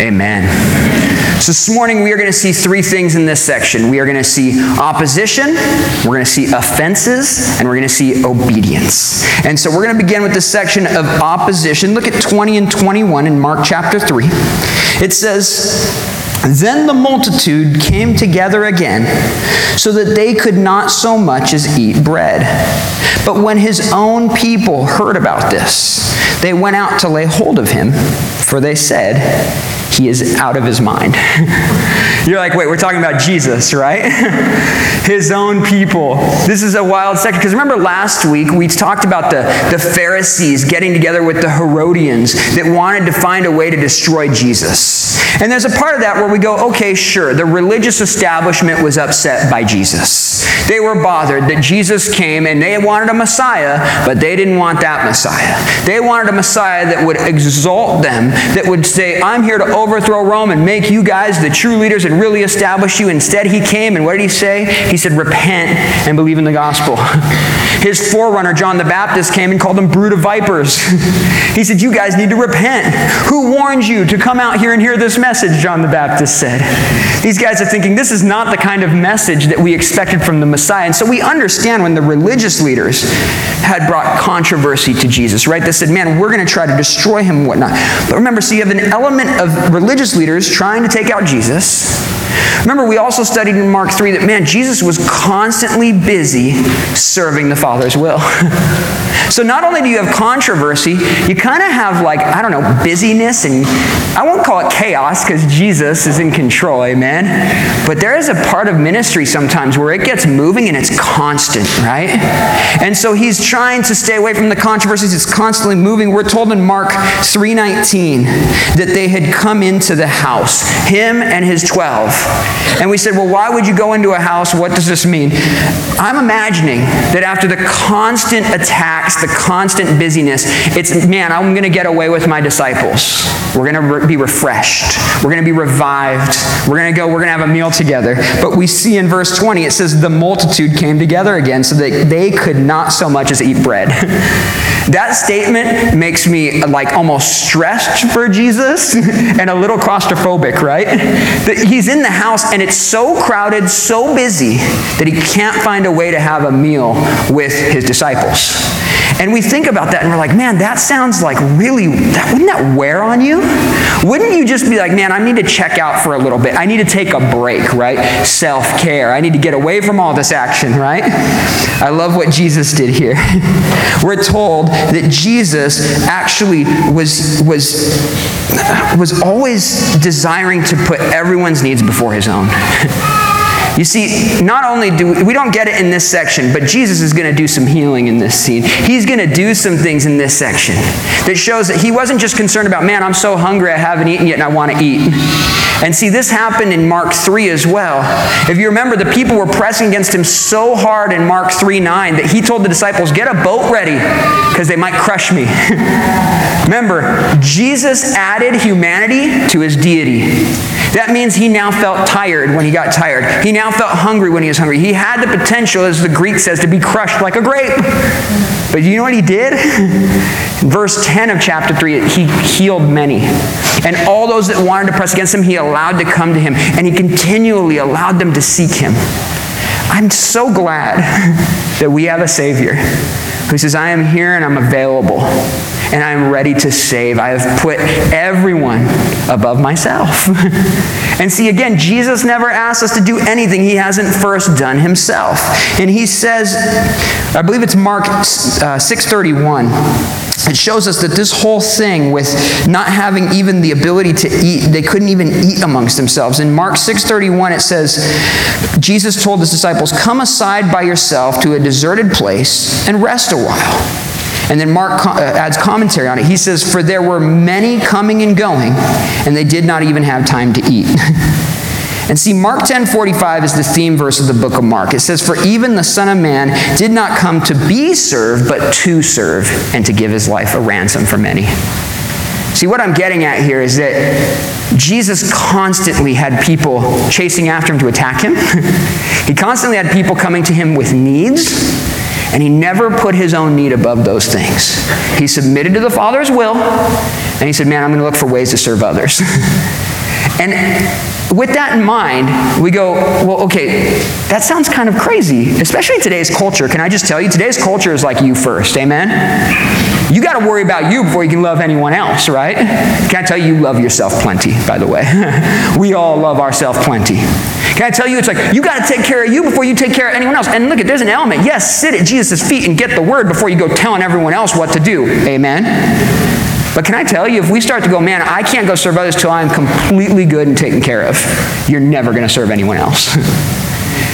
Amen. So this morning we are going to see three things in this section. We are going to see opposition, we're going to see offenses, and we're going to see obedience. And so we're going to begin with the section of opposition. Look at 20 and 21 in Mark chapter 3. It says, then the multitude came together again, so that they could not so much as eat bread. But when his own people heard about this, they went out to lay hold of him, for they said, he is out of his mind. You're like, wait, we're talking about Jesus, right? his own people. This is a wild second. Because remember last week we talked about the, the Pharisees getting together with the Herodians that wanted to find a way to destroy Jesus. And there's a part of that where we go, okay, sure, the religious establishment was upset by Jesus. They were bothered that Jesus came and they wanted a Messiah, but they didn't want that Messiah. They wanted a Messiah that would exalt them, that would say, I'm here to overthrow Rome and make you guys the true leaders and really establish you. Instead, he came and what did he say? He said, Repent and believe in the gospel. His forerunner, John the Baptist, came and called them brood of vipers. he said, You guys need to repent. Who warned you to come out here and hear this message? John the Baptist said. These guys are thinking this is not the kind of message that we expected from the Messiah. And so we understand when the religious leaders had brought controversy to Jesus, right? They said, Man, we're going to try to destroy him and whatnot. But remember, so you have an element of religious leaders trying to take out Jesus. Remember, we also studied in Mark 3 that, man, Jesus was constantly busy serving the Father's will. so not only do you have controversy, you kind of have, like, I don't know, busyness, and I won't call it chaos because Jesus is in control, amen? But there is a part of ministry sometimes where it gets moving and it's constant, right? And so he's trying to stay away from the controversies. It's constantly moving. We're told in Mark 3.19 that they had come into the house, him and his 12. And we said, well, why would you go into a house? What does this mean? I'm imagining that after the constant attacks, the constant busyness, it's, man, I'm going to get away with my disciples. We're going to be refreshed. We're going to be revived. We're going to go, we're going to have a meal together. But we see in verse 20, it says, the multitude came together again so that they could not so much as eat bread. that statement makes me like almost stressed for Jesus and a little claustrophobic, right? That he's in the house and it's so crowded, so busy that he can't find a way to have a meal with his disciples. And we think about that and we're like, man, that sounds like really, that, wouldn't that wear on you? Wouldn't you just be like, man, I need to check out for a little bit. I need to take a break, right? Self care. I need to get away from all this action, right? I love what Jesus did here. we're told that Jesus actually was, was, was always desiring to put everyone's needs before his own. You see, not only do we, we don't get it in this section, but Jesus is going to do some healing in this scene. He's going to do some things in this section that shows that he wasn't just concerned about, man, I'm so hungry, I haven't eaten yet, and I want to eat. And see, this happened in Mark 3 as well. If you remember, the people were pressing against him so hard in Mark 3 9 that he told the disciples, Get a boat ready because they might crush me. remember, Jesus added humanity to his deity. That means he now felt tired when he got tired. He now felt hungry when he was hungry. He had the potential, as the Greek says, to be crushed like a grape. But you know what he did? In verse 10 of chapter 3, he healed many. And all those that wanted to press against him, he allowed to come to him. And he continually allowed them to seek him. I'm so glad that we have a Savior who says, I am here and I'm available and I'm ready to save. I have put everyone above myself. and see, again, Jesus never asks us to do anything he hasn't first done himself. And he says, I believe it's Mark uh, 631 it shows us that this whole thing with not having even the ability to eat they couldn't even eat amongst themselves in mark 6.31 it says jesus told his disciples come aside by yourself to a deserted place and rest a while and then Mark uh, adds commentary on it. He says, For there were many coming and going, and they did not even have time to eat. And see, Mark 10:45 is the theme verse of the book of Mark. It says, For even the Son of Man did not come to be served, but to serve, and to give his life a ransom for many. See, what I'm getting at here is that Jesus constantly had people chasing after him to attack him. he constantly had people coming to him with needs. And he never put his own need above those things. He submitted to the Father's will, and he said, Man, I'm going to look for ways to serve others. And with that in mind, we go, well, okay, that sounds kind of crazy, especially in today's culture. Can I just tell you, today's culture is like you first, amen? You got to worry about you before you can love anyone else, right? Can I tell you, you love yourself plenty, by the way? we all love ourselves plenty. Can I tell you, it's like you got to take care of you before you take care of anyone else. And look, there's an element. Yes, sit at Jesus' feet and get the word before you go telling everyone else what to do. Amen? But can I tell you, if we start to go, man, I can't go serve others till I'm completely good and taken care of, you're never going to serve anyone else.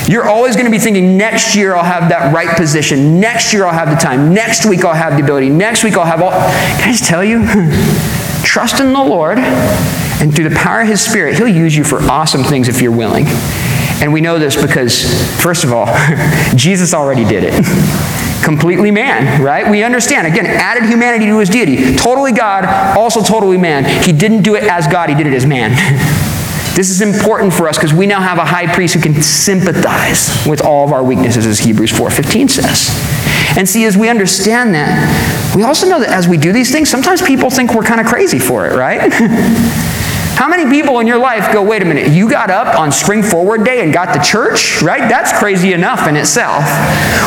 You're always going to be thinking, next year I'll have that right position. Next year I'll have the time. Next week I'll have the ability. Next week I'll have all. Can I just tell you? Trust in the Lord, and through the power of His Spirit, He'll use you for awesome things if you're willing. And we know this because, first of all, Jesus already did it completely man, right? We understand. Again, added humanity to his deity. Totally God, also totally man. He didn't do it as God, he did it as man. This is important for us because we now have a high priest who can sympathize with all of our weaknesses, as Hebrews 4.15 says. And see, as we understand that, we also know that as we do these things, sometimes people think we're kind of crazy for it, right? How many people in your life go, wait a minute, you got up on Spring Forward Day and got to church? Right? That's crazy enough in itself.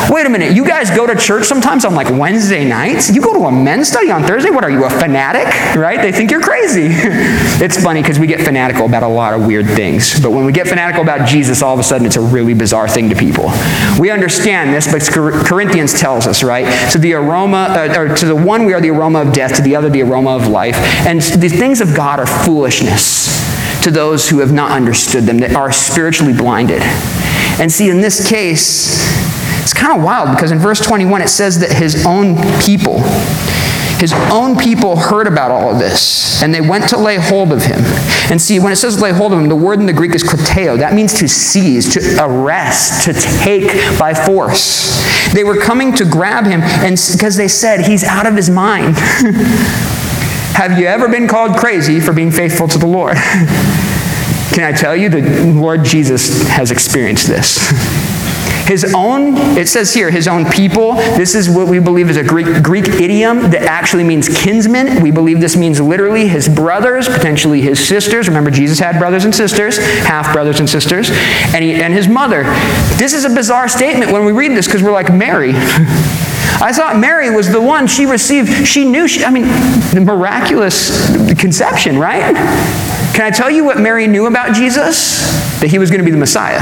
Wait a minute, you guys go to church sometimes on like Wednesday nights? You go to a men's study on Thursday? What are you, a fanatic? Right? They think you're crazy. it's funny because we get fanatical about a lot of weird things. But when we get fanatical about Jesus, all of a sudden it's a really bizarre thing to people. We understand this, but Corinthians tells us, right? To the aroma, uh, or to the one we are the aroma of death, to the other the aroma of life. And the things of God are foolishness to those who have not understood them, that are spiritually blinded. And see, in this case, it's kind of wild because in verse 21 it says that his own people, his own people heard about all of this, and they went to lay hold of him. And see, when it says lay hold of him, the word in the Greek is krateo. That means to seize, to arrest, to take by force. They were coming to grab him, and because they said, he's out of his mind. Have you ever been called crazy for being faithful to the Lord? Can I tell you, that Lord Jesus has experienced this. His own, it says here, his own people. This is what we believe is a Greek, Greek idiom that actually means kinsmen. We believe this means literally his brothers, potentially his sisters. Remember, Jesus had brothers and sisters, half brothers and sisters, and, he, and his mother. This is a bizarre statement when we read this because we're like, Mary. I thought Mary was the one she received. She knew, she, I mean, the miraculous conception, right? Can I tell you what Mary knew about Jesus? That he was going to be the Messiah.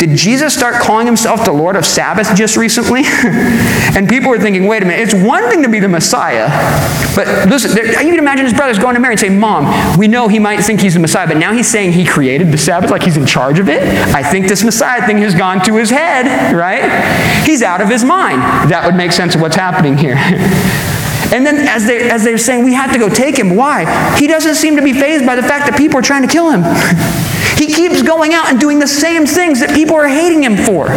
Did Jesus start calling himself the Lord of Sabbath just recently? and people were thinking, wait a minute, it's one thing to be the Messiah, but listen, there, you can imagine his brothers going to Mary and saying, Mom, we know he might think he's the Messiah, but now he's saying he created the Sabbath, like he's in charge of it. I think this Messiah thing has gone to his head, right? He's out of his mind. That would make sense of what's happening here. And then as, they, as they're saying, we have to go take him. Why? He doesn't seem to be fazed by the fact that people are trying to kill him. He keeps going out and doing the same things that people are hating him for.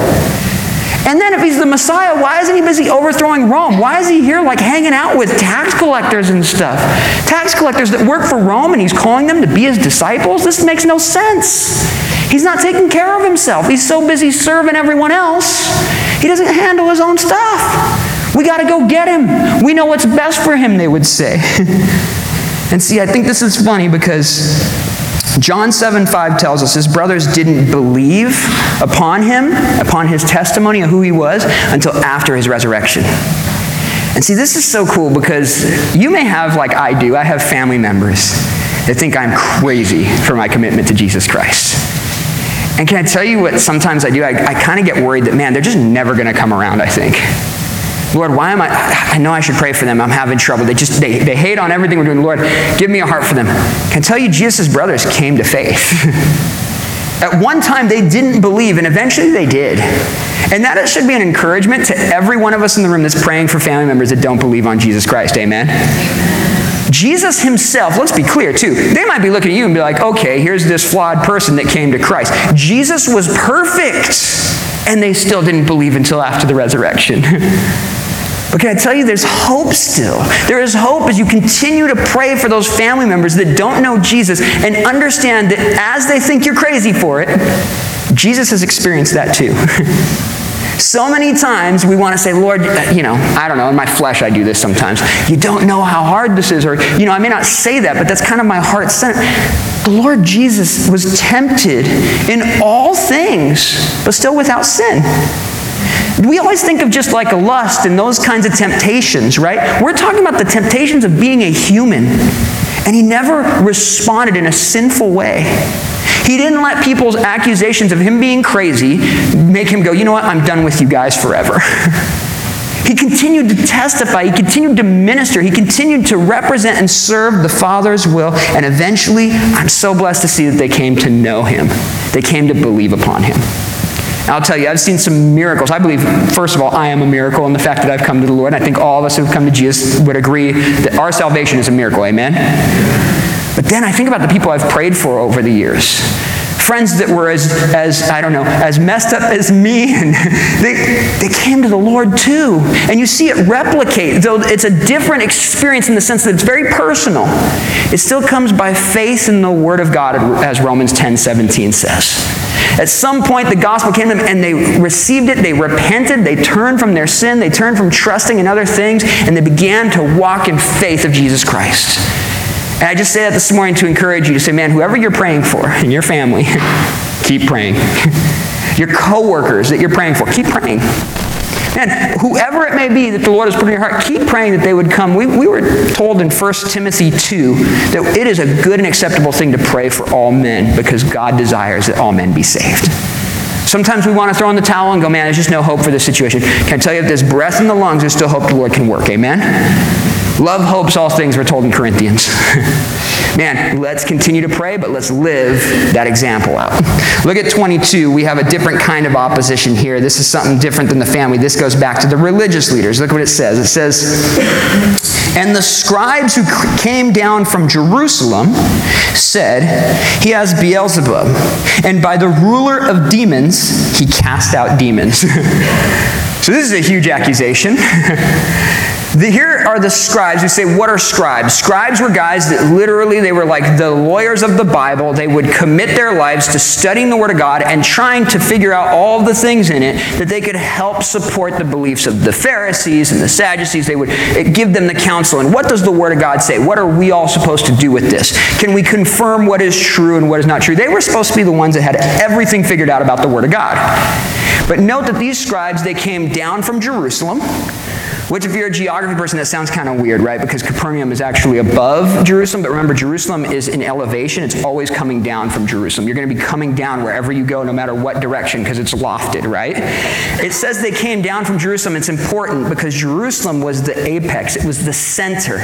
And then if he's the Messiah, why isn't he busy overthrowing Rome? Why is he here like hanging out with tax collectors and stuff? Tax collectors that work for Rome and he's calling them to be his disciples? This makes no sense. He's not taking care of himself. He's so busy serving everyone else. He doesn't handle his own stuff. We got to go get him. We know what's best for him, they would say. and see, I think this is funny because John 7 5 tells us his brothers didn't believe upon him, upon his testimony of who he was, until after his resurrection. And see, this is so cool because you may have, like I do, I have family members that think I'm crazy for my commitment to Jesus Christ. And can I tell you what sometimes I do? I, I kind of get worried that, man, they're just never going to come around, I think. Lord, why am I? I know I should pray for them. I'm having trouble. They just, they, they hate on everything we're doing. Lord, give me a heart for them. Can I tell you, Jesus' brothers came to faith. At one time, they didn't believe, and eventually they did. And that should be an encouragement to every one of us in the room that's praying for family members that don't believe on Jesus Christ. Amen? Jesus himself, let's be clear too, they might be looking at you and be like, okay, here's this flawed person that came to Christ. Jesus was perfect, and they still didn't believe until after the resurrection. But can I tell you, there's hope still. There is hope as you continue to pray for those family members that don't know Jesus and understand that as they think you're crazy for it, Jesus has experienced that too. So many times we want to say, Lord, uh, you know, I don't know, in my flesh I do this sometimes. You don't know how hard this is, or, you know, I may not say that, but that's kind of my heart sent. The Lord Jesus was tempted in all things, but still without sin. We always think of just like a lust and those kinds of temptations, right? We're talking about the temptations of being a human. And he never responded in a sinful way. He didn't let people's accusations of him being crazy make him go, you know what, I'm done with you guys forever. he continued to testify, he continued to minister, he continued to represent and serve the Father's will, and eventually, I'm so blessed to see that they came to know him. They came to believe upon him. I'll tell you, I've seen some miracles. I believe, first of all, I am a miracle in the fact that I've come to the Lord. And I think all of us who've come to Jesus would agree that our salvation is a miracle. Amen? But then I think about the people I've prayed for over the years. Friends that were as, as I don't know, as messed up as me, and they, they came to the Lord too. And you see it replicate, though it's a different experience in the sense that it's very personal. It still comes by faith in the Word of God, as Romans 10 17 says. At some point, the gospel came to them and they received it, they repented, they turned from their sin, they turned from trusting in other things, and they began to walk in faith of Jesus Christ. And I just say that this morning to encourage you to say, man, whoever you're praying for in your family, keep praying. your coworkers that you're praying for, keep praying. And whoever it may be that the Lord has put in your heart, keep praying that they would come. We, we were told in 1 Timothy 2 that it is a good and acceptable thing to pray for all men because God desires that all men be saved. Sometimes we want to throw in the towel and go, man, there's just no hope for this situation. Can I tell you, if there's breath in the lungs, there's still hope the Lord can work. Amen? Love hopes all things, we're told in Corinthians. Man, let's continue to pray, but let's live that example out. Look at 22. We have a different kind of opposition here. This is something different than the family. This goes back to the religious leaders. Look what it says. It says, And the scribes who came down from Jerusalem said, He has Beelzebub, and by the ruler of demons, he cast out demons. so this is a huge accusation. The, here are the scribes who say, What are scribes? Scribes were guys that literally, they were like the lawyers of the Bible. They would commit their lives to studying the Word of God and trying to figure out all the things in it that they could help support the beliefs of the Pharisees and the Sadducees. They would eh, give them the counsel. And what does the Word of God say? What are we all supposed to do with this? Can we confirm what is true and what is not true? They were supposed to be the ones that had everything figured out about the Word of God. But note that these scribes, they came down from Jerusalem. Which, if you're a geography person, that sounds kind of weird, right? Because Capernaum is actually above Jerusalem, but remember, Jerusalem is in elevation. It's always coming down from Jerusalem. You're going to be coming down wherever you go, no matter what direction, because it's lofted, right? It says they came down from Jerusalem. It's important because Jerusalem was the apex, it was the center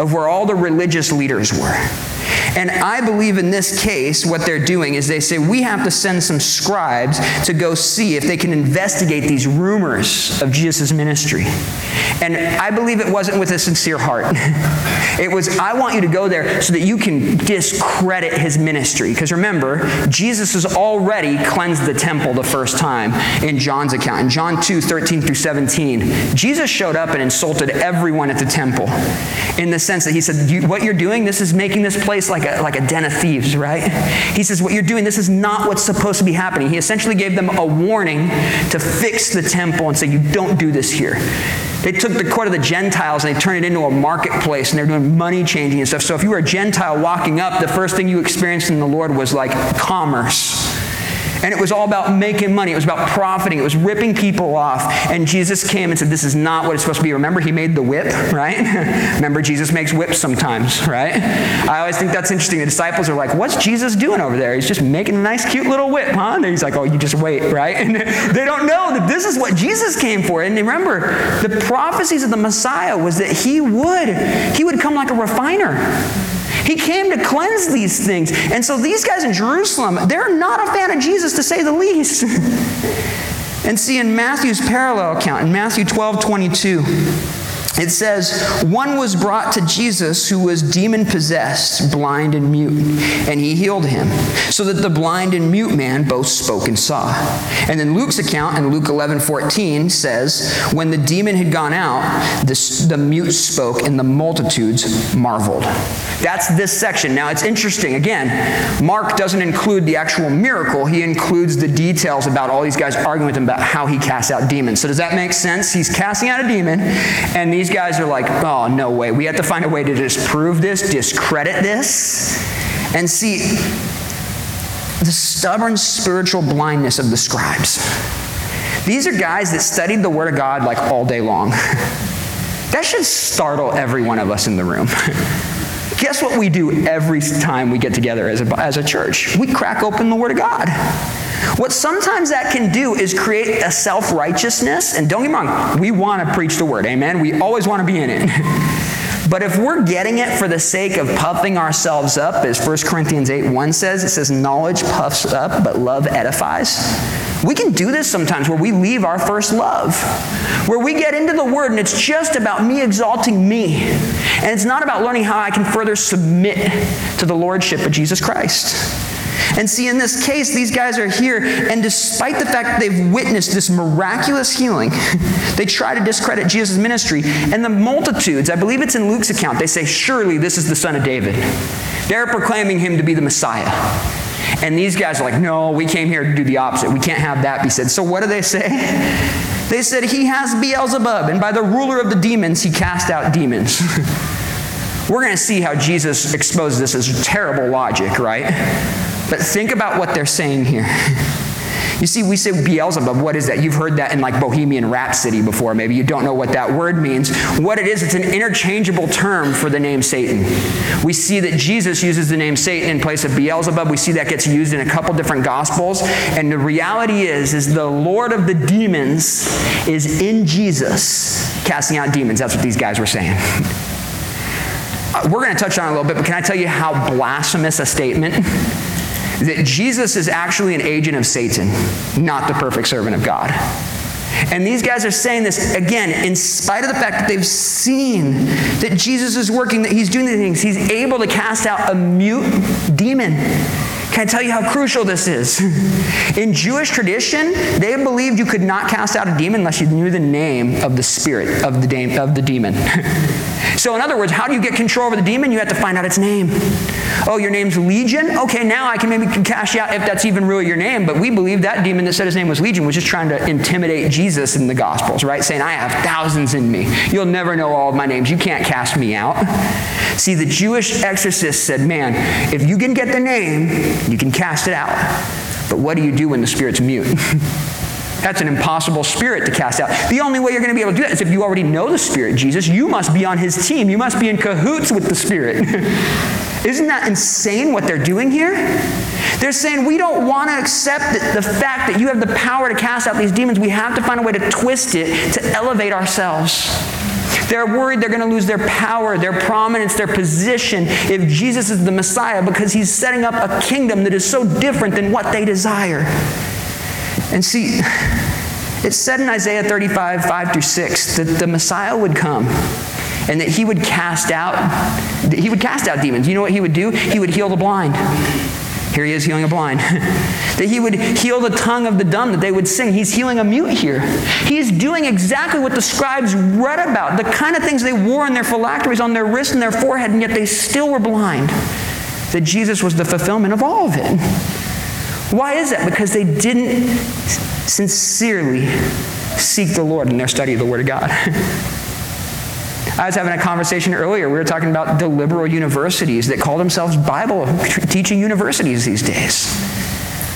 of where all the religious leaders were. And I believe in this case, what they're doing is they say, we have to send some scribes to go see if they can investigate these rumors of Jesus' ministry. And I believe it wasn't with a sincere heart. It was, I want you to go there so that you can discredit his ministry. Because remember, Jesus has already cleansed the temple the first time in John's account. In John 2 13 through 17, Jesus showed up and insulted everyone at the temple in the sense that he said, What you're doing, this is making this place like a, like a den of thieves, right? He says, What you're doing, this is not what's supposed to be happening. He essentially gave them a warning to fix the temple and say, You don't do this here. They took the court of the Gentiles and they turned it into a marketplace and they're doing money changing and stuff. So if you were a Gentile walking up, the first thing you experienced in the Lord was like commerce. And it was all about making money. It was about profiting. It was ripping people off. And Jesus came and said, This is not what it's supposed to be. Remember, he made the whip, right? Remember, Jesus makes whips sometimes, right? I always think that's interesting. The disciples are like, What's Jesus doing over there? He's just making a nice, cute little whip, huh? And he's like, Oh, you just wait, right? And they don't know that this is what Jesus came for. And remember, the prophecies of the Messiah was that he would, he would come like a refiner. He came to cleanse these things. And so these guys in Jerusalem, they're not a fan of Jesus to say the least. and see in Matthew's parallel account, in Matthew 12 22, it says, One was brought to Jesus who was demon possessed, blind and mute, and he healed him, so that the blind and mute man both spoke and saw. And then Luke's account in Luke 11 14 says, When the demon had gone out, the, the mute spoke, and the multitudes marveled. That's this section. Now it's interesting. Again, Mark doesn't include the actual miracle, he includes the details about all these guys arguing with him about how he casts out demons. So does that make sense? He's casting out a demon, and these guys are like, oh, no way. We have to find a way to disprove this, discredit this. And see, the stubborn spiritual blindness of the scribes. These are guys that studied the Word of God like all day long. that should startle every one of us in the room. Guess what we do every time we get together as a, as a church? We crack open the Word of God. What sometimes that can do is create a self righteousness. And don't get me wrong, we want to preach the word. Amen. We always want to be in it. But if we're getting it for the sake of puffing ourselves up, as 1 Corinthians 8 1 says, it says, knowledge puffs up, but love edifies. We can do this sometimes where we leave our first love, where we get into the Word and it's just about me exalting me. And it's not about learning how I can further submit to the Lordship of Jesus Christ. And see, in this case, these guys are here, and despite the fact that they've witnessed this miraculous healing, they try to discredit Jesus' ministry. And the multitudes, I believe it's in Luke's account, they say, Surely this is the son of David. They're proclaiming him to be the Messiah. And these guys are like, No, we came here to do the opposite. We can't have that be said. So what do they say? They said, He has Beelzebub, and by the ruler of the demons, he cast out demons. We're going to see how Jesus exposes this as terrible logic, right? But think about what they're saying here. You see, we say Beelzebub. What is that? You've heard that in like Bohemian Rhapsody before. Maybe you don't know what that word means. What it is, it's an interchangeable term for the name Satan. We see that Jesus uses the name Satan in place of Beelzebub. We see that gets used in a couple different gospels. And the reality is, is the Lord of the demons is in Jesus casting out demons. That's what these guys were saying. Uh, we're going to touch on it a little bit, but can I tell you how blasphemous a statement? That Jesus is actually an agent of Satan, not the perfect servant of God. And these guys are saying this again, in spite of the fact that they've seen that Jesus is working, that he's doing these things, he's able to cast out a mute demon. Can I tell you how crucial this is? In Jewish tradition, they believed you could not cast out a demon unless you knew the name of the spirit of the, de- of the demon. so, in other words, how do you get control over the demon? You have to find out its name. Oh, your name's Legion? Okay, now I can maybe cash you out if that's even really your name. But we believe that demon that said his name was Legion was just trying to intimidate Jesus in the Gospels, right? Saying, I have thousands in me. You'll never know all of my names. You can't cast me out. See, the Jewish exorcist said, Man, if you can get the name, you can cast it out. But what do you do when the spirit's mute? That's an impossible spirit to cast out. The only way you're going to be able to do that is if you already know the Spirit, Jesus. You must be on His team. You must be in cahoots with the Spirit. Isn't that insane what they're doing here? They're saying we don't want to accept the fact that you have the power to cast out these demons. We have to find a way to twist it to elevate ourselves. They're worried they're going to lose their power, their prominence, their position if Jesus is the Messiah because he's setting up a kingdom that is so different than what they desire. And see, it's said in Isaiah 35, 5 through 6, that the Messiah would come and that he would cast out he would cast out demons. You know what he would do? He would heal the blind. Here he is healing a blind. that he would heal the tongue of the dumb, that they would sing. He's healing a mute here. He's doing exactly what the scribes read about, the kind of things they wore in their phylacteries on their wrists and their forehead, and yet they still were blind. That Jesus was the fulfillment of all of it. Why is that? Because they didn't sincerely seek the Lord in their study of the Word of God. I was having a conversation earlier. We were talking about the liberal universities that call themselves Bible teaching universities these days.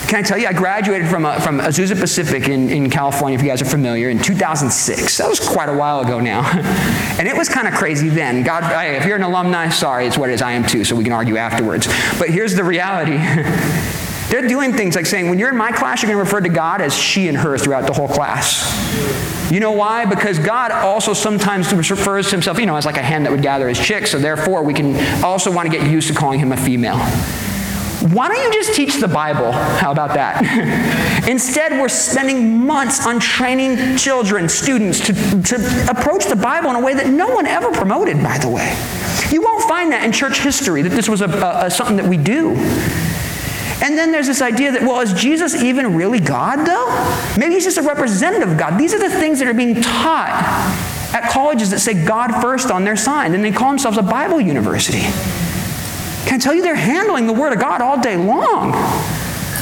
Can I tell you, I graduated from, uh, from Azusa Pacific in, in California, if you guys are familiar, in 2006. That was quite a while ago now. and it was kind of crazy then. God, if you're an alumni, sorry, it's what it is. I am too, so we can argue afterwards. But here's the reality. They're doing things like saying, when you're in my class, you're going to refer to God as she and her throughout the whole class. You know why? Because God also sometimes refers to himself, you know, as like a hen that would gather his chicks, so therefore we can also want to get used to calling him a female. Why don't you just teach the Bible? How about that? Instead, we're spending months on training children, students, to, to approach the Bible in a way that no one ever promoted, by the way. You won't find that in church history, that this was a, a, a something that we do. And then there's this idea that, well, is Jesus even really God, though? Maybe he's just a representative of God. These are the things that are being taught at colleges that say God first on their sign, and they call themselves a Bible university. Can I tell you, they're handling the Word of God all day long,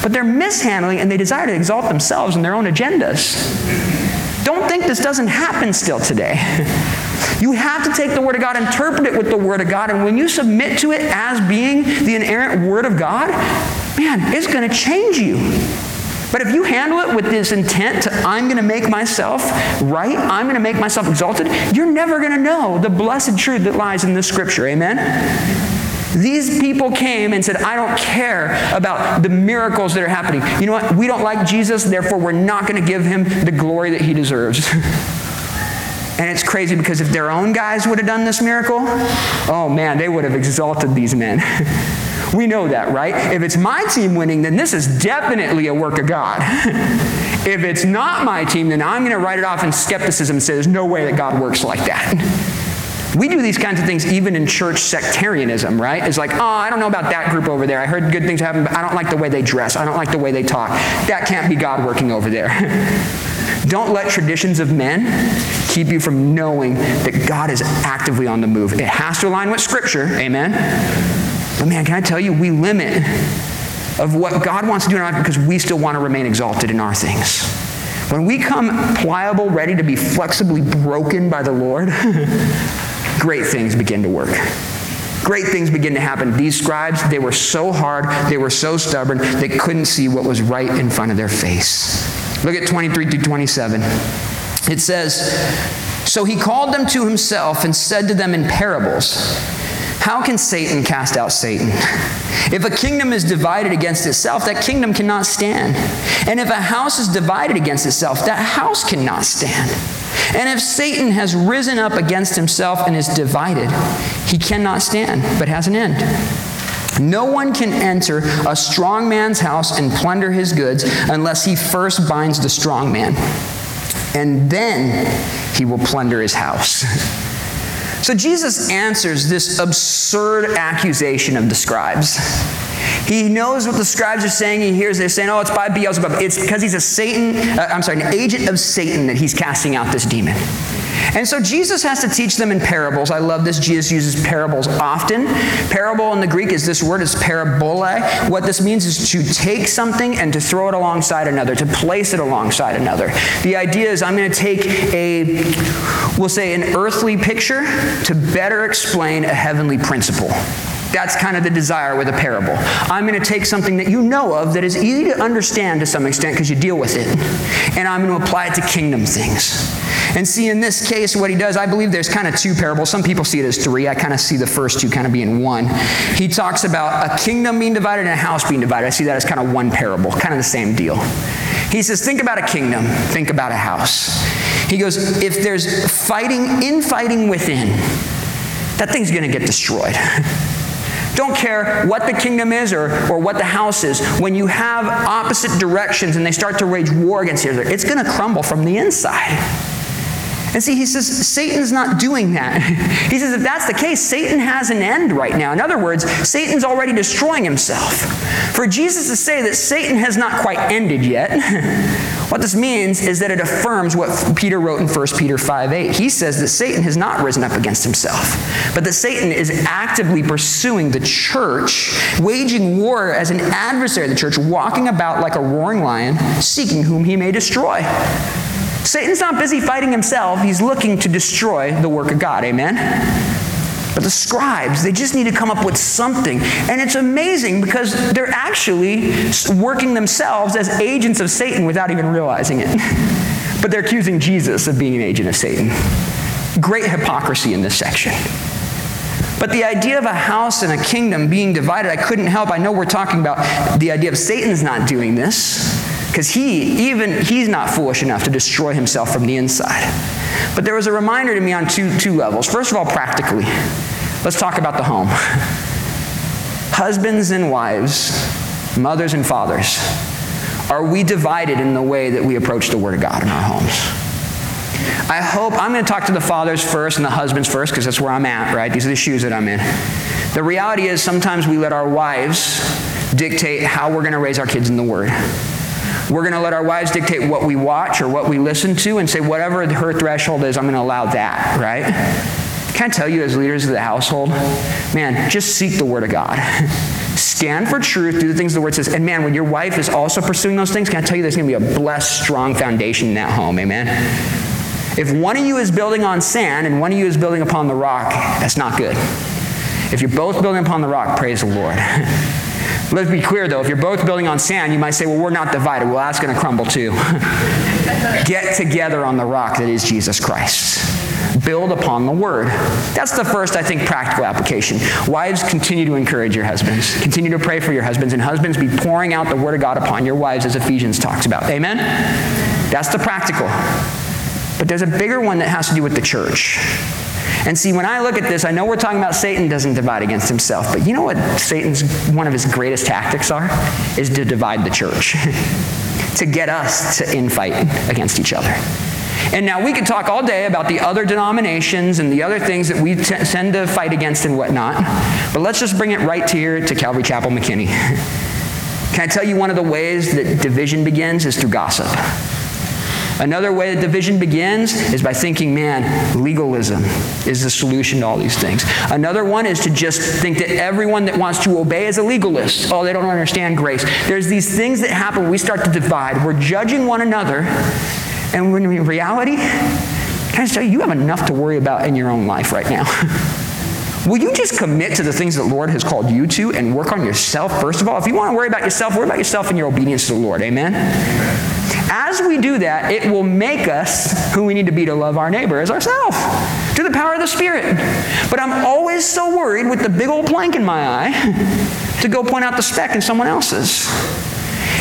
but they're mishandling and they desire to exalt themselves and their own agendas. Don't think this doesn't happen still today. You have to take the Word of God, interpret it with the Word of God, and when you submit to it as being the inerrant Word of God, man, it's going to change you. But if you handle it with this intent to, I'm going to make myself right, I'm going to make myself exalted, you're never going to know the blessed truth that lies in this scripture. Amen? These people came and said, I don't care about the miracles that are happening. You know what? We don't like Jesus, therefore, we're not going to give him the glory that he deserves. and it's crazy because if their own guys would have done this miracle, oh man, they would have exalted these men. we know that, right? If it's my team winning, then this is definitely a work of God. if it's not my team, then I'm going to write it off in skepticism and say, there's no way that God works like that. We do these kinds of things even in church sectarianism, right? It's like, oh, I don't know about that group over there. I heard good things happen, but I don't like the way they dress. I don't like the way they talk. That can't be God working over there. don't let traditions of men keep you from knowing that God is actively on the move. It has to align with Scripture, amen? But man, can I tell you, we limit of what God wants to do in our life because we still want to remain exalted in our things. When we come pliable, ready to be flexibly broken by the Lord, great things begin to work. Great things begin to happen. These scribes, they were so hard, they were so stubborn, they couldn't see what was right in front of their face. Look at 23 to 27. It says, So he called them to himself and said to them in parables, How can Satan cast out Satan? If a kingdom is divided against itself, that kingdom cannot stand. And if a house is divided against itself, that house cannot stand. And if Satan has risen up against himself and is divided, he cannot stand, but has an end. No one can enter a strong man's house and plunder his goods unless he first binds the strong man. And then he will plunder his house. So Jesus answers this absurd accusation of the scribes. He knows what the scribes are saying. He hears they're saying, oh, it's by Beelzebub. It's because he's a Satan, uh, I'm sorry, an agent of Satan that he's casting out this demon. And so Jesus has to teach them in parables. I love this. Jesus uses parables often. Parable in the Greek is this word is parabole. What this means is to take something and to throw it alongside another, to place it alongside another. The idea is I'm going to take a, we'll say, an earthly picture to better explain a heavenly principle. That's kind of the desire with a parable. I'm going to take something that you know of that is easy to understand to some extent because you deal with it, and I'm going to apply it to kingdom things. And see, in this case, what he does, I believe there's kind of two parables. Some people see it as three. I kind of see the first two kind of being one. He talks about a kingdom being divided and a house being divided. I see that as kind of one parable, kind of the same deal. He says, think about a kingdom, think about a house. He goes, if there's fighting, infighting within, that thing's going to get destroyed. Don't care what the kingdom is or, or what the house is. When you have opposite directions and they start to wage war against each other, it's going to crumble from the inside. And see, he says Satan's not doing that. He says if that's the case, Satan has an end right now. In other words, Satan's already destroying himself. For Jesus to say that Satan has not quite ended yet, what this means is that it affirms what Peter wrote in 1 Peter 5 8. He says that Satan has not risen up against himself, but that Satan is actively pursuing the church, waging war as an adversary of the church, walking about like a roaring lion, seeking whom he may destroy. Satan's not busy fighting himself, he's looking to destroy the work of God. Amen? But the scribes, they just need to come up with something. And it's amazing because they're actually working themselves as agents of Satan without even realizing it. But they're accusing Jesus of being an agent of Satan. Great hypocrisy in this section. But the idea of a house and a kingdom being divided, I couldn't help. I know we're talking about the idea of Satan's not doing this. Because he, even, he's not foolish enough to destroy himself from the inside. But there was a reminder to me on two, two levels. First of all, practically. Let's talk about the home. husbands and wives, mothers and fathers, are we divided in the way that we approach the Word of God in our homes? I hope, I'm going to talk to the fathers first and the husbands first because that's where I'm at, right? These are the shoes that I'm in. The reality is sometimes we let our wives dictate how we're going to raise our kids in the Word. We're going to let our wives dictate what we watch or what we listen to and say, whatever her threshold is, I'm going to allow that, right? Can I tell you, as leaders of the household, man, just seek the Word of God. Stand for truth, do the things the Word says. And man, when your wife is also pursuing those things, can I tell you there's going to be a blessed, strong foundation in that home? Amen? If one of you is building on sand and one of you is building upon the rock, that's not good. If you're both building upon the rock, praise the Lord. Let's be clear though, if you're both building on sand, you might say, well, we're not divided. Well, that's going to crumble too. Get together on the rock that is Jesus Christ. Build upon the word. That's the first, I think, practical application. Wives, continue to encourage your husbands. Continue to pray for your husbands, and husbands, be pouring out the word of God upon your wives, as Ephesians talks about. Amen? That's the practical. But there's a bigger one that has to do with the church. And see, when I look at this, I know we're talking about Satan doesn't divide against himself, but you know what Satan's one of his greatest tactics are? Is to divide the church, to get us to infight against each other. And now we could talk all day about the other denominations and the other things that we t- tend to fight against and whatnot, but let's just bring it right here to Calvary Chapel McKinney. Can I tell you one of the ways that division begins is through gossip? Another way that division begins is by thinking, man, legalism is the solution to all these things. Another one is to just think that everyone that wants to obey is a legalist. Oh, they don't understand grace. There's these things that happen we start to divide. We're judging one another, and when in reality, can I tell you, you have enough to worry about in your own life right now. Will you just commit to the things that the Lord has called you to and work on yourself first of all? If you want to worry about yourself, worry about yourself and your obedience to the Lord. Amen? As we do that, it will make us who we need to be to love our neighbor as ourselves through the power of the Spirit. But I'm always so worried with the big old plank in my eye to go point out the speck in someone else's.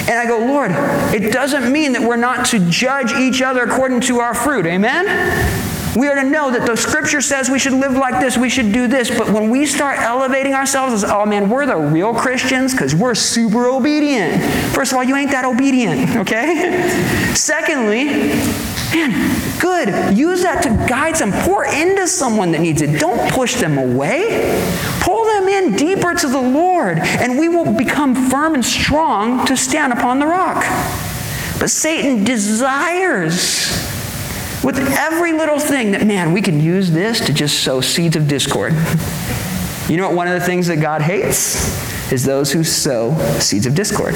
And I go, Lord, it doesn't mean that we're not to judge each other according to our fruit. Amen? We are to know that the scripture says we should live like this, we should do this. But when we start elevating ourselves as, oh man, we're the real Christians because we're super obedient. First of all, you ain't that obedient, okay? Secondly, man, good. Use that to guide some. Pour into someone that needs it. Don't push them away. Pull them in deeper to the Lord, and we will become firm and strong to stand upon the rock. But Satan desires with every little thing that, man, we can use this to just sow seeds of discord. You know what one of the things that God hates is those who sow seeds of discord.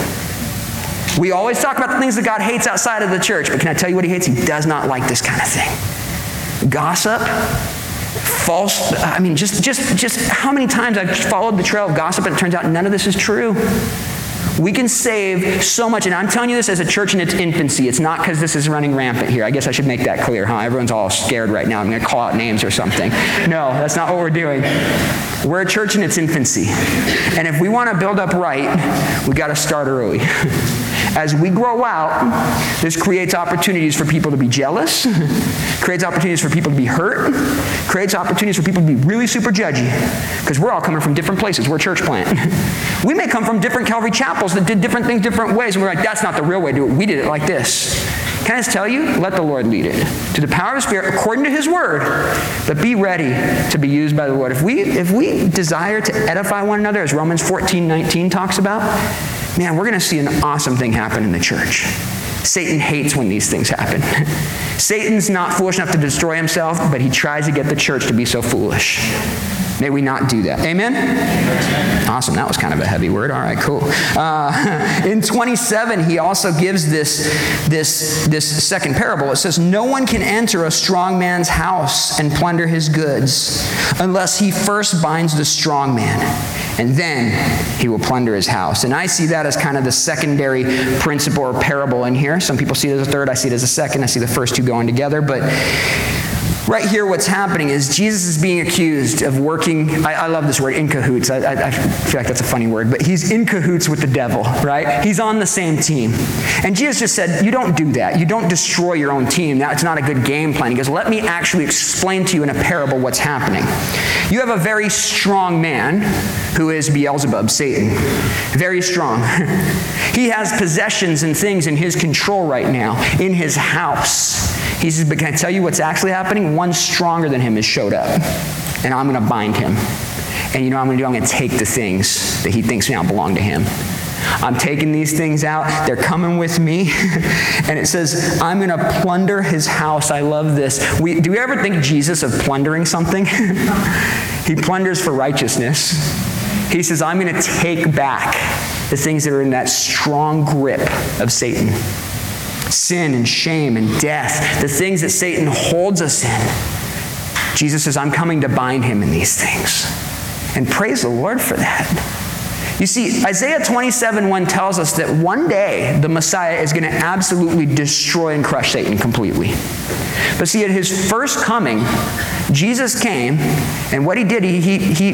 We always talk about the things that God hates outside of the church, but can I tell you what he hates? He does not like this kind of thing. Gossip, false, I mean, just just just how many times I've followed the trail of gossip and it turns out none of this is true. We can save so much. And I'm telling you this as a church in its infancy. It's not because this is running rampant here. I guess I should make that clear, huh? Everyone's all scared right now. I'm going to call out names or something. No, that's not what we're doing. We're a church in its infancy. And if we want to build up right, we got to start early. As we grow out, this creates opportunities for people to be jealous, creates opportunities for people to be hurt, creates opportunities for people to be really super judgy. Because we're all coming from different places. We're a church plant. we may come from different Calvary chapels that did different things different ways, and we're like, that's not the real way to do it. We did it like this. Can I just tell you? Let the Lord lead it. To the power of the Spirit, according to His Word. But be ready to be used by the Lord. If we, if we desire to edify one another, as Romans 14, 19 talks about, man, we're going to see an awesome thing happen in the church. Satan hates when these things happen. Satan's not foolish enough to destroy himself, but he tries to get the church to be so foolish. May we not do that. Amen? Awesome. That was kind of a heavy word. All right, cool. Uh, in 27, he also gives this, this, this second parable. It says, No one can enter a strong man's house and plunder his goods unless he first binds the strong man, and then he will plunder his house. And I see that as kind of the secondary principle or parable in here. Some people see it as a third. I see it as a second. I see the first two going together. But right here, what's happening is Jesus is being accused of working. I, I love this word, in cahoots. I, I, I, feel like that's a funny word, but he's in cahoots with the devil, right? He's on the same team. And Jesus just said, You don't do that. You don't destroy your own team. It's not a good game plan. He goes, Let me actually explain to you in a parable what's happening. You have a very strong man who is Beelzebub, Satan. Very strong. he has possessions and things in his control right now, in his house. He says, But can I tell you what's actually happening? One stronger than him has showed up, and I'm going to bind him. And you know what I'm going to do? I'm going to take the things that he thinks now belong to him. I'm taking these things out. They're coming with me. and it says, I'm going to plunder his house. I love this. We, do you ever think Jesus of plundering something? he plunders for righteousness. He says, I'm going to take back the things that are in that strong grip of Satan sin and shame and death, the things that Satan holds us in. Jesus says, I'm coming to bind him in these things. And praise the Lord for that. You see, Isaiah 27 1 tells us that one day the Messiah is going to absolutely destroy and crush Satan completely. But see, at his first coming, Jesus came, and what he did, he, he, he,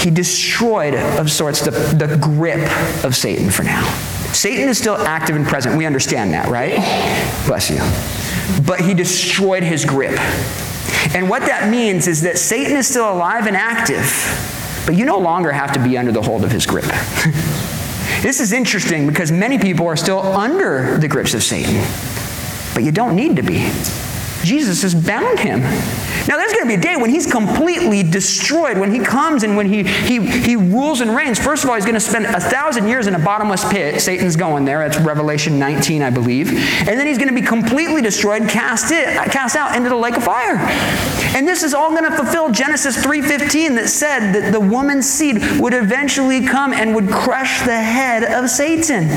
he destroyed, of sorts, the, the grip of Satan for now. Satan is still active and present. We understand that, right? Bless you. But he destroyed his grip. And what that means is that Satan is still alive and active, but you no longer have to be under the hold of his grip. this is interesting because many people are still under the grips of Satan, but you don't need to be. Jesus has bound him. Now, there's going to be a day when he's completely destroyed, when he comes and when he, he, he rules and reigns. First of all, he's going to spend a thousand years in a bottomless pit. Satan's going there. That's Revelation 19, I believe. And then he's going to be completely destroyed, cast, it, cast out into the lake of fire. And this is all going to fulfill Genesis 3.15 that said that the woman's seed would eventually come and would crush the head of Satan.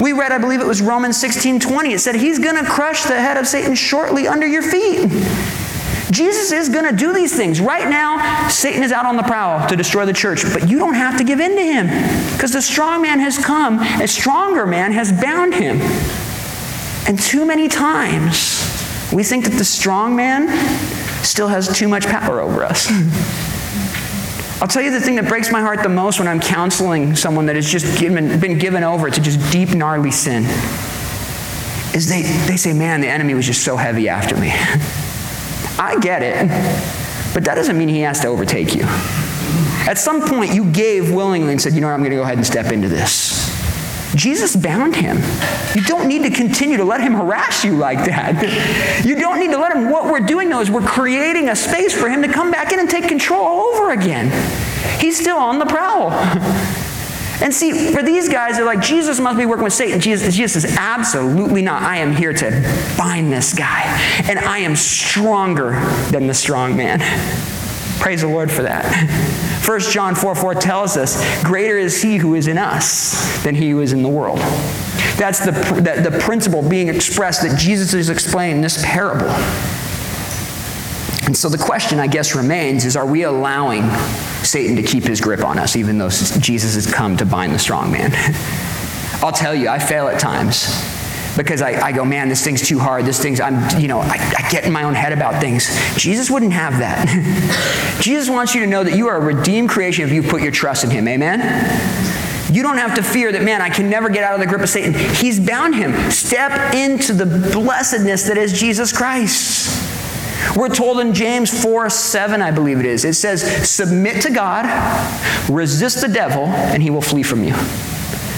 We read, I believe it was Romans 16 20. It said, He's going to crush the head of Satan shortly under your feet. Jesus is going to do these things. Right now, Satan is out on the prowl to destroy the church, but you don't have to give in to him because the strong man has come, a stronger man has bound him. And too many times, we think that the strong man still has too much power over us. I'll tell you the thing that breaks my heart the most when I'm counseling someone that has just given, been given over to just deep, gnarly sin is they, they say, Man, the enemy was just so heavy after me. I get it, but that doesn't mean he has to overtake you. At some point, you gave willingly and said, You know what, I'm going to go ahead and step into this. Jesus bound him. You don't need to continue to let him harass you like that. You don't need to let him. What we're doing, though, is we're creating a space for him to come back in and take control over again. He's still on the prowl. And see, for these guys, they're like, Jesus must be working with Satan. Jesus, Jesus says, absolutely not. I am here to bind this guy, and I am stronger than the strong man. Praise the Lord for that. 1 John 4 4 tells us, Greater is he who is in us than he who is in the world. That's the, the, the principle being expressed that Jesus is explaining in this parable. And so the question, I guess, remains is are we allowing Satan to keep his grip on us, even though Jesus has come to bind the strong man? I'll tell you, I fail at times because I, I, go, man, this thing's too hard. This thing's, I'm, you know, I, I get in my own head about things. Jesus wouldn't have that. Jesus wants you to know that you are a redeemed creation if you put your trust in Him. Amen? You don't have to fear that, man, I can never get out of the grip of Satan. He's bound him. Step into the blessedness that is Jesus Christ. We're told in James 4 7, I believe it is, it says, Submit to God, resist the devil, and he will flee from you.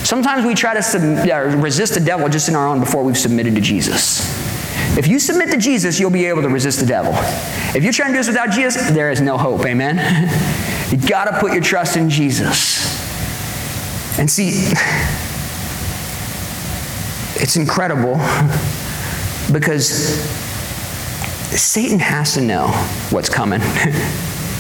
Sometimes we try to sub- resist the devil just in our own before we've submitted to Jesus. If you submit to Jesus, you'll be able to resist the devil. If you're trying to do this without Jesus, there is no hope. Amen? you got to put your trust in Jesus. And see, it's incredible because Satan has to know what's coming.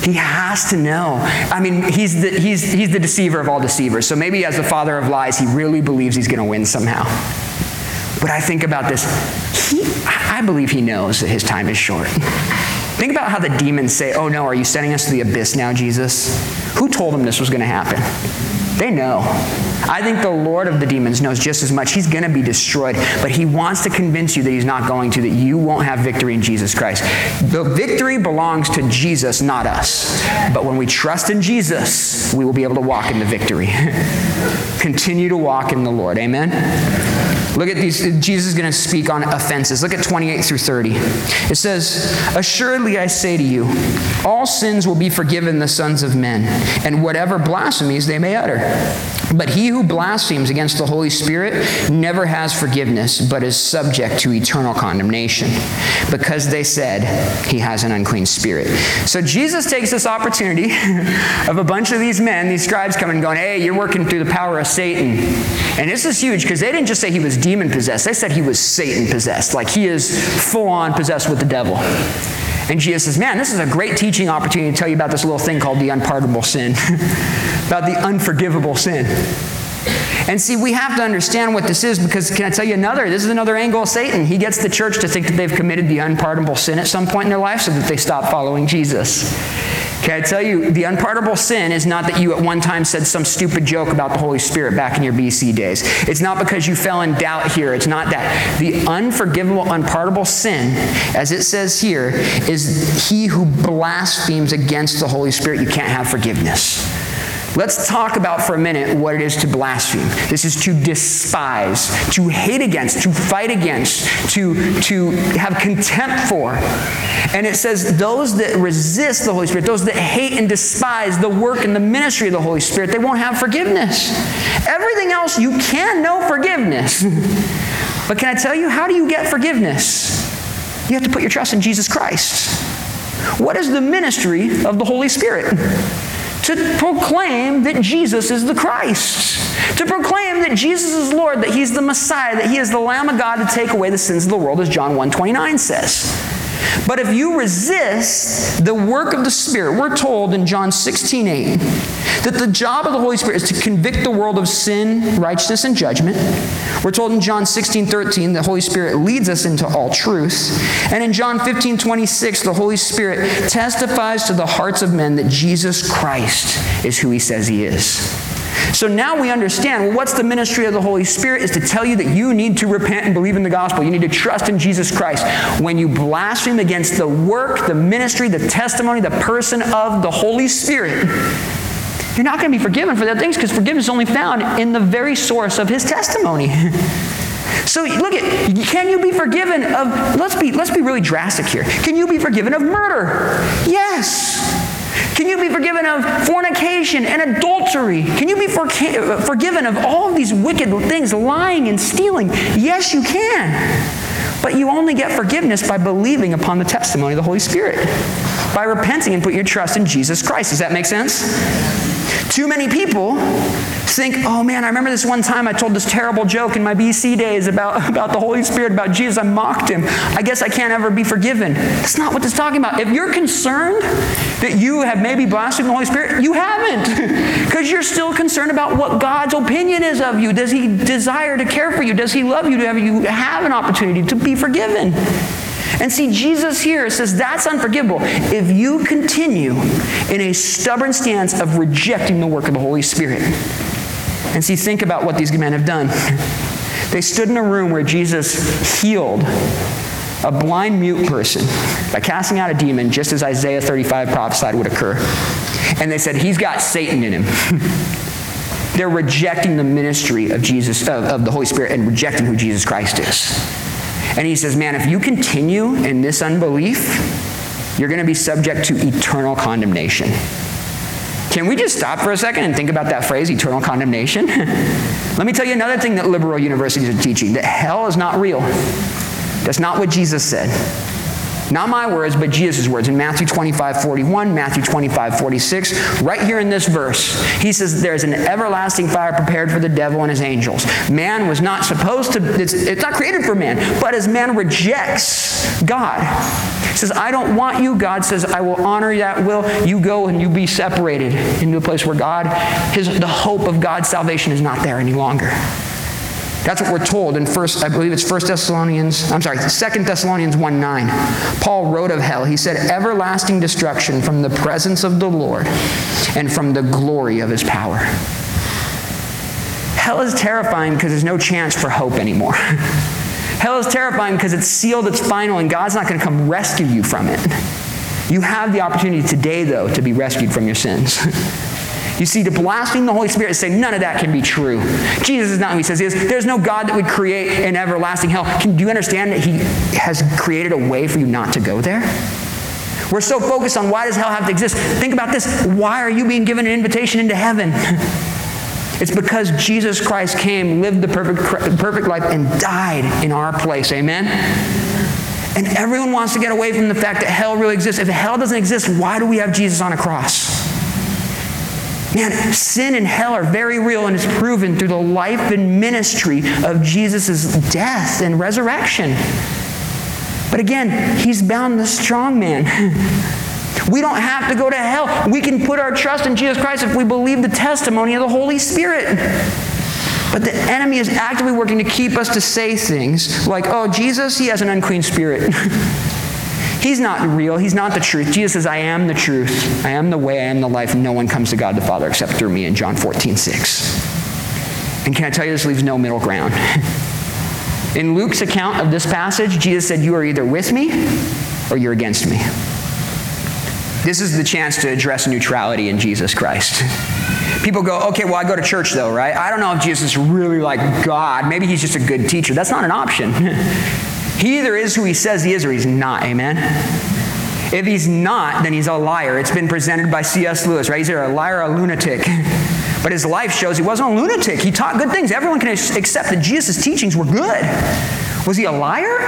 He has to know. I mean, he's the, he's, he's the deceiver of all deceivers. So maybe as the father of lies, he really believes he's going to win somehow. But I think about this. He, I believe he knows that his time is short. Think about how the demons say, Oh no, are you sending us to the abyss now, Jesus? Who told them this was going to happen? They know. I think the Lord of the demons knows just as much. He's going to be destroyed, but he wants to convince you that he's not going to, that you won't have victory in Jesus Christ. The victory belongs to Jesus, not us. But when we trust in Jesus, we will be able to walk in the victory. Continue to walk in the Lord. Amen? Look at these. Jesus is going to speak on offenses. Look at 28 through 30. It says, Assuredly I say to you, all sins will be forgiven the sons of men, and whatever blasphemies they may utter. But he who blasphemes against the Holy Spirit never has forgiveness, but is subject to eternal condemnation, because they said he has an unclean spirit. So Jesus takes this opportunity of a bunch of these men, these scribes coming going, Hey, you're working through the power of Satan. And this is huge because they didn't just say he was demon possessed, they said he was Satan possessed. Like he is full on possessed with the devil. And Jesus says, Man, this is a great teaching opportunity to tell you about this little thing called the unpardonable sin, about the unforgivable sin. And see, we have to understand what this is because, can I tell you another? This is another angle of Satan. He gets the church to think that they've committed the unpardonable sin at some point in their life so that they stop following Jesus. Can I tell you, the unpardonable sin is not that you at one time said some stupid joke about the Holy Spirit back in your BC days. It's not because you fell in doubt here. It's not that. The unforgivable, unpardonable sin, as it says here, is he who blasphemes against the Holy Spirit. You can't have forgiveness. Let's talk about for a minute what it is to blaspheme. This is to despise, to hate against, to fight against, to, to have contempt for. And it says, those that resist the Holy Spirit, those that hate and despise the work and the ministry of the Holy Spirit, they won't have forgiveness. Everything else, you can know forgiveness. but can I tell you, how do you get forgiveness? You have to put your trust in Jesus Christ. What is the ministry of the Holy Spirit? To proclaim that Jesus is the Christ, to proclaim that Jesus is Lord, that He's the Messiah, that He is the Lamb of God to take away the sins of the world, as John 1.29 says. But if you resist the work of the Spirit, we're told in John 16 8 that the job of the Holy Spirit is to convict the world of sin, righteousness, and judgment. We're told in John 16 13 the Holy Spirit leads us into all truth. And in John 15 26, the Holy Spirit testifies to the hearts of men that Jesus Christ is who he says he is. So now we understand well, what's the ministry of the Holy Spirit is to tell you that you need to repent and believe in the gospel. You need to trust in Jesus Christ. When you blaspheme against the work, the ministry, the testimony, the person of the Holy Spirit, you're not going to be forgiven for that things because forgiveness is only found in the very source of his testimony. So look at can you be forgiven of let's be let's be really drastic here. Can you be forgiven of murder? Yes. Can you be forgiven of fornication and adultery? Can you be for- forgiven of all of these wicked things, lying and stealing? Yes, you can. But you only get forgiveness by believing upon the testimony of the Holy Spirit, by repenting and put your trust in Jesus Christ. Does that make sense? Too many people think, oh man, I remember this one time I told this terrible joke in my BC days about, about the Holy Spirit, about Jesus. I mocked him. I guess I can't ever be forgiven. That's not what this is talking about. If you're concerned that you have maybe blasphemed the Holy Spirit, you haven't. Because you're still concerned about what God's opinion is of you. Does he desire to care for you? Does he love you have you have an opportunity to be forgiven? And see, Jesus here says that's unforgivable if you continue in a stubborn stance of rejecting the work of the Holy Spirit. And see, think about what these men have done. They stood in a room where Jesus healed a blind mute person by casting out a demon, just as Isaiah 35 prophesied would occur. And they said, He's got Satan in him. They're rejecting the ministry of Jesus, of, of the Holy Spirit, and rejecting who Jesus Christ is. And he says, Man, if you continue in this unbelief, you're going to be subject to eternal condemnation. Can we just stop for a second and think about that phrase, eternal condemnation? Let me tell you another thing that liberal universities are teaching that hell is not real. That's not what Jesus said. Not my words, but Jesus' words in Matthew 25, 41, Matthew 25, 46. Right here in this verse, he says, There's an everlasting fire prepared for the devil and his angels. Man was not supposed to, it's, it's not created for man, but as man rejects God, he says, I don't want you. God says, I will honor that will. You go and you be separated into a place where God, his, the hope of God's salvation is not there any longer. That's what we're told in first, I believe it's First Thessalonians, I'm sorry, Second Thessalonians 1 9. Paul wrote of hell. He said, everlasting destruction from the presence of the Lord and from the glory of his power. Hell is terrifying because there's no chance for hope anymore. Hell is terrifying because it's sealed, it's final, and God's not going to come rescue you from it. You have the opportunity today, though, to be rescued from your sins. you see, to blaspheme the Holy Spirit and say none of that can be true. Jesus is not who he says he is. There's no God that would create an everlasting hell. Can, do you understand that he has created a way for you not to go there? We're so focused on why does hell have to exist. Think about this. Why are you being given an invitation into heaven? It's because Jesus Christ came, lived the perfect, perfect life, and died in our place. Amen? And everyone wants to get away from the fact that hell really exists. If hell doesn't exist, why do we have Jesus on a cross? Man, sin and hell are very real and it's proven through the life and ministry of Jesus' death and resurrection. But again, he's bound the strong man. We don't have to go to hell. We can put our trust in Jesus Christ if we believe the testimony of the Holy Spirit. But the enemy is actively working to keep us to say things like, oh, Jesus, he has an unclean spirit. He's not real. He's not the truth. Jesus says, I am the truth. I am the way. I am the life. No one comes to God the Father except through me in John 14, 6. And can I tell you, this leaves no middle ground. In Luke's account of this passage, Jesus said, You are either with me or you're against me. This is the chance to address neutrality in Jesus Christ. People go, okay, well, I go to church though, right? I don't know if Jesus is really like God. Maybe he's just a good teacher. That's not an option. he either is who he says he is or he's not. Amen? If he's not, then he's a liar. It's been presented by C.S. Lewis, right? He's either a liar or a lunatic. But his life shows he wasn't a lunatic. He taught good things. Everyone can accept that Jesus' teachings were good. Was he a liar?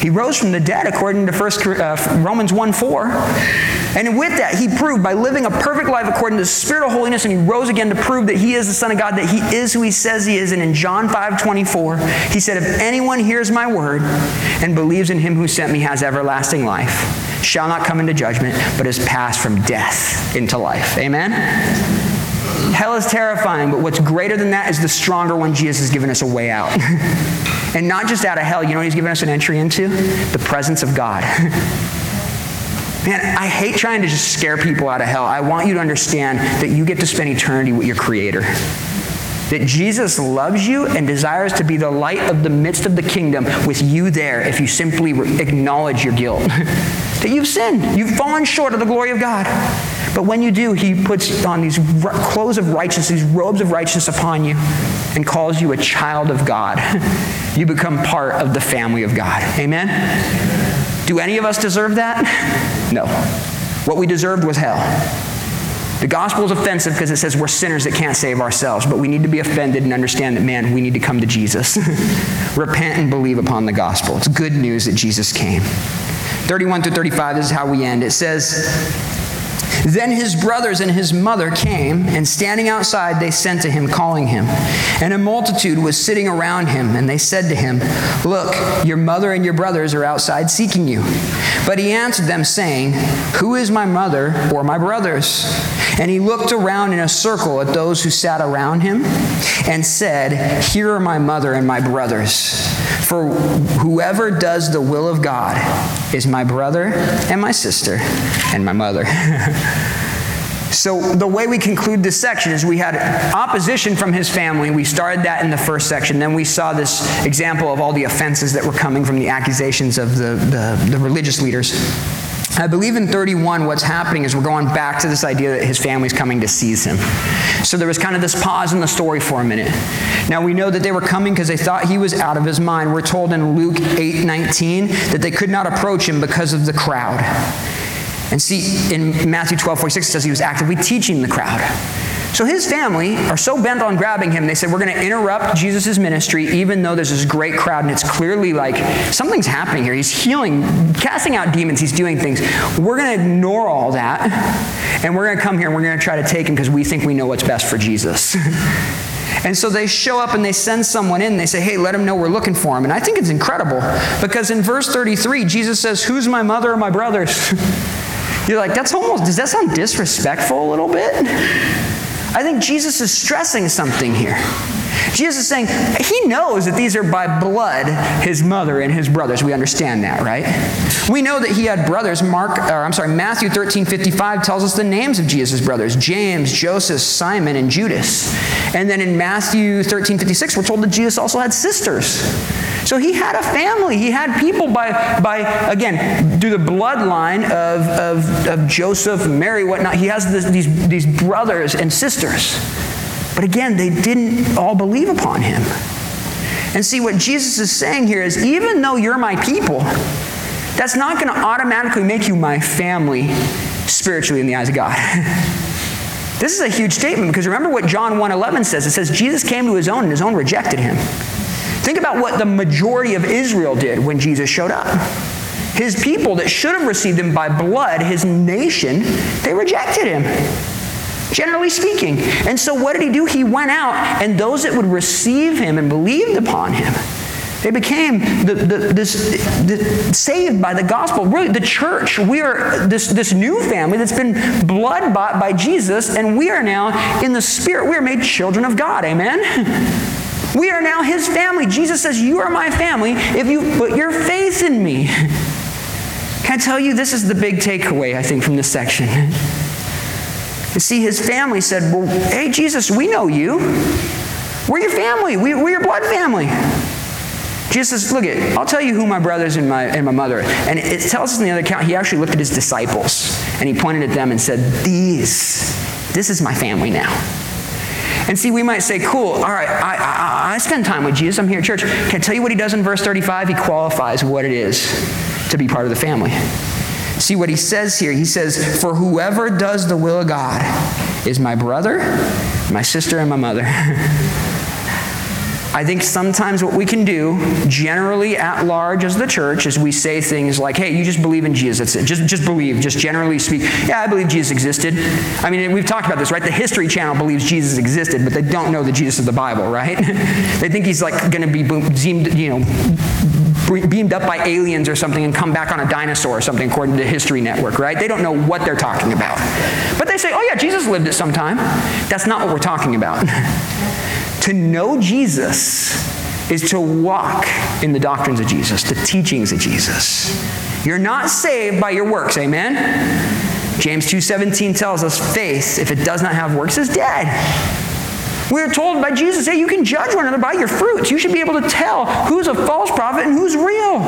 He rose from the dead according to First, uh, Romans 1 4. And with that, he proved by living a perfect life according to the Spirit of holiness, and he rose again to prove that he is the Son of God, that he is who he says he is. And in John 5 24, he said, If anyone hears my word and believes in him who sent me, has everlasting life, shall not come into judgment, but is passed from death into life. Amen? Hell is terrifying, but what's greater than that is the stronger one Jesus has given us a way out. And not just out of hell, you know he's given us an entry into? The presence of God. Man, I hate trying to just scare people out of hell. I want you to understand that you get to spend eternity with your Creator. That Jesus loves you and desires to be the light of the midst of the kingdom with you there if you simply acknowledge your guilt. that you've sinned, you've fallen short of the glory of God. But when you do, he puts on these clothes of righteousness, these robes of righteousness upon you, and calls you a child of God. you become part of the family of God. Amen? Do any of us deserve that? No. What we deserved was hell. The gospel is offensive because it says we're sinners that can't save ourselves, but we need to be offended and understand that, man, we need to come to Jesus. Repent and believe upon the gospel. It's good news that Jesus came. 31 to 35, this is how we end. It says, then his brothers and his mother came, and standing outside, they sent to him, calling him. And a multitude was sitting around him, and they said to him, Look, your mother and your brothers are outside seeking you. But he answered them, saying, Who is my mother or my brothers? And he looked around in a circle at those who sat around him, and said, Here are my mother and my brothers. For whoever does the will of God is my brother and my sister and my mother. So, the way we conclude this section is we had opposition from his family. We started that in the first section. Then we saw this example of all the offenses that were coming from the accusations of the, the, the religious leaders. I believe in 31, what's happening is we're going back to this idea that his family's coming to seize him. So there was kind of this pause in the story for a minute. Now we know that they were coming because they thought he was out of his mind. We're told in Luke 8 19 that they could not approach him because of the crowd. And see, in Matthew 12 46, it says he was actively teaching the crowd. So his family are so bent on grabbing him, they said, We're going to interrupt Jesus' ministry, even though there's this great crowd, and it's clearly like something's happening here. He's healing, casting out demons, he's doing things. We're going to ignore all that, and we're going to come here and we're going to try to take him because we think we know what's best for Jesus. And so they show up and they send someone in. They say, hey, let him know we're looking for him. And I think it's incredible because in verse 33, Jesus says, Who's my mother or my brothers? You're like, that's almost, does that sound disrespectful a little bit? I think Jesus is stressing something here. Jesus is saying he knows that these are by blood his mother and his brothers. We understand that, right? We know that he had brothers. Mark, or I'm sorry, Matthew 13 55 tells us the names of Jesus' brothers James, Joseph, Simon, and Judas. And then in Matthew 13 56, we're told that Jesus also had sisters. So he had a family. He had people by, by again, through the bloodline of, of, of Joseph, Mary, whatnot. He has this, these, these brothers and sisters. But again, they didn't all believe upon him. And see, what Jesus is saying here is even though you're my people, that's not going to automatically make you my family spiritually in the eyes of God. this is a huge statement because remember what John 1:11 says. It says Jesus came to his own and his own rejected him. Think about what the majority of Israel did when Jesus showed up. His people that should have received him by blood, his nation, they rejected him generally speaking. And so what did he do? He went out, and those that would receive him and believed upon him, they became the, the, this, the, saved by the gospel. Really, the church. We are this, this new family that's been blood bought by Jesus, and we are now in the spirit. We are made children of God. Amen? We are now his family. Jesus says, You are my family if you put your faith in me. Can I tell you, this is the big takeaway, I think, from this section. You see, his family said, Well, hey, Jesus, we know you. We're your family. We, are your blood family. Jesus says, Look, it, I'll tell you who my brothers and my, and my mother. And it tells us in the other account, he actually looked at his disciples and he pointed at them and said, These, this is my family now. And see, we might say, cool, all right, I, I, I spend time with Jesus. I'm here at church. Can I tell you what he does in verse 35? He qualifies what it is to be part of the family. See what he says here. He says, For whoever does the will of God is my brother, my sister, and my mother. I think sometimes what we can do, generally at large as the church, is we say things like, hey, you just believe in Jesus. That's it. Just, just believe. Just generally speak. Yeah, I believe Jesus existed. I mean, we've talked about this, right? The History Channel believes Jesus existed, but they don't know the Jesus of the Bible, right? they think he's like going to be you know, beamed up by aliens or something and come back on a dinosaur or something, according to the History Network, right? They don't know what they're talking about. But they say, oh, yeah, Jesus lived at some time. That's not what we're talking about. To know Jesus is to walk in the doctrines of Jesus, the teachings of Jesus. You're not saved by your works, amen? James 2:17 tells us faith, if it does not have works, is dead. We are told by Jesus, hey, you can judge one another by your fruits. You should be able to tell who's a false prophet and who's real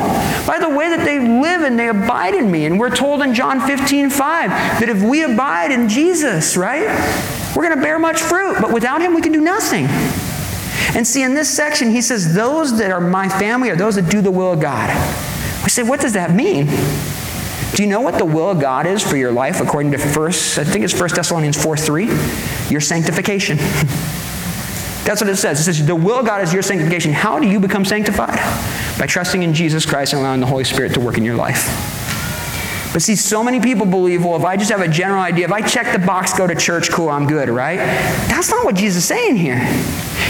by the way that they live and they abide in me. And we're told in John 15, 5 that if we abide in Jesus, right, we're going to bear much fruit. But without him, we can do nothing. And see, in this section, he says, Those that are my family are those that do the will of God. We say, What does that mean? Do you know what the will of God is for your life according to first, I think it's 1 Thessalonians 4 3? Your sanctification. That's what it says. It says, The will of God is your sanctification. How do you become sanctified? By trusting in Jesus Christ and allowing the Holy Spirit to work in your life. But see, so many people believe, well, if I just have a general idea, if I check the box, go to church, cool, I'm good, right? That's not what Jesus is saying here.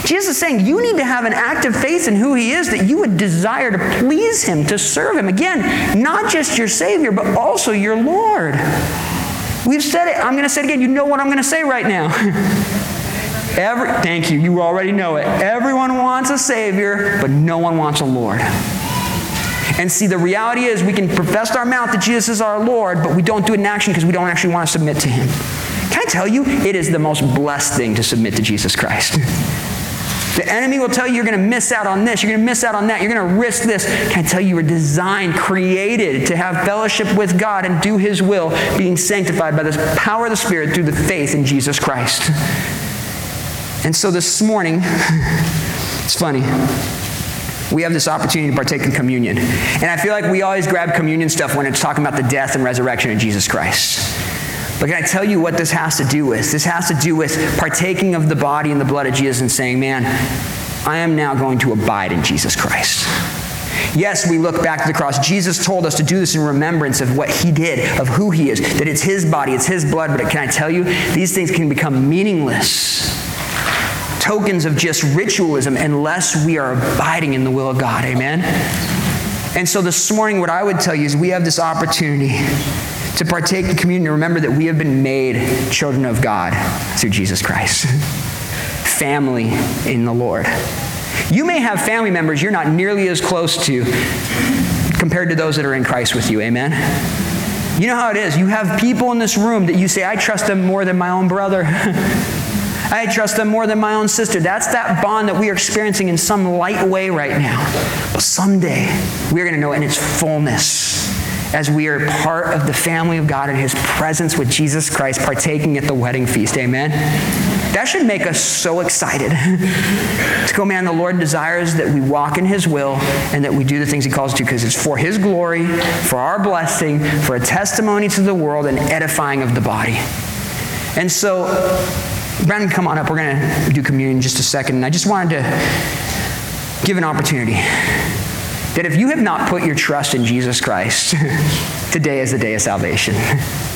Jesus is saying you need to have an active faith in who He is, that you would desire to please Him, to serve Him. Again, not just your Savior, but also your Lord. We've said it. I'm going to say it again. You know what I'm going to say right now. Every, thank you. You already know it. Everyone wants a Savior, but no one wants a Lord. And see, the reality is we can profess our mouth that Jesus is our Lord, but we don't do it in action because we don't actually want to submit to Him. Can I tell you, it is the most blessed thing to submit to Jesus Christ. The enemy will tell you you're going to miss out on this, you're going to miss out on that, you're going to risk this. Can I tell you, you were designed, created to have fellowship with God and do His will, being sanctified by the power of the Spirit through the faith in Jesus Christ. And so this morning, it's funny we have this opportunity to partake in communion. And I feel like we always grab communion stuff when it's talking about the death and resurrection of Jesus Christ. But can I tell you what this has to do with? This has to do with partaking of the body and the blood of Jesus and saying, man, I am now going to abide in Jesus Christ. Yes, we look back to the cross. Jesus told us to do this in remembrance of what he did, of who he is, that it's his body, it's his blood. But can I tell you, these things can become meaningless tokens of just ritualism unless we are abiding in the will of God. Amen? And so this morning, what I would tell you is we have this opportunity to partake in communion. Remember that we have been made children of God through Jesus Christ. family in the Lord. You may have family members you're not nearly as close to compared to those that are in Christ with you. Amen? You know how it is. You have people in this room that you say, I trust them more than my own brother. I trust them more than my own sister. That's that bond that we are experiencing in some light way right now. But someday, we're going to know in its fullness as we are part of the family of God in His presence with Jesus Christ, partaking at the wedding feast. Amen? That should make us so excited to go, man, the Lord desires that we walk in His will and that we do the things He calls us to because it's for His glory, for our blessing, for a testimony to the world, and edifying of the body. And so, Brandon, come on up. We're going to do communion in just a second. And I just wanted to give an opportunity that if you have not put your trust in Jesus Christ, today is the day of salvation.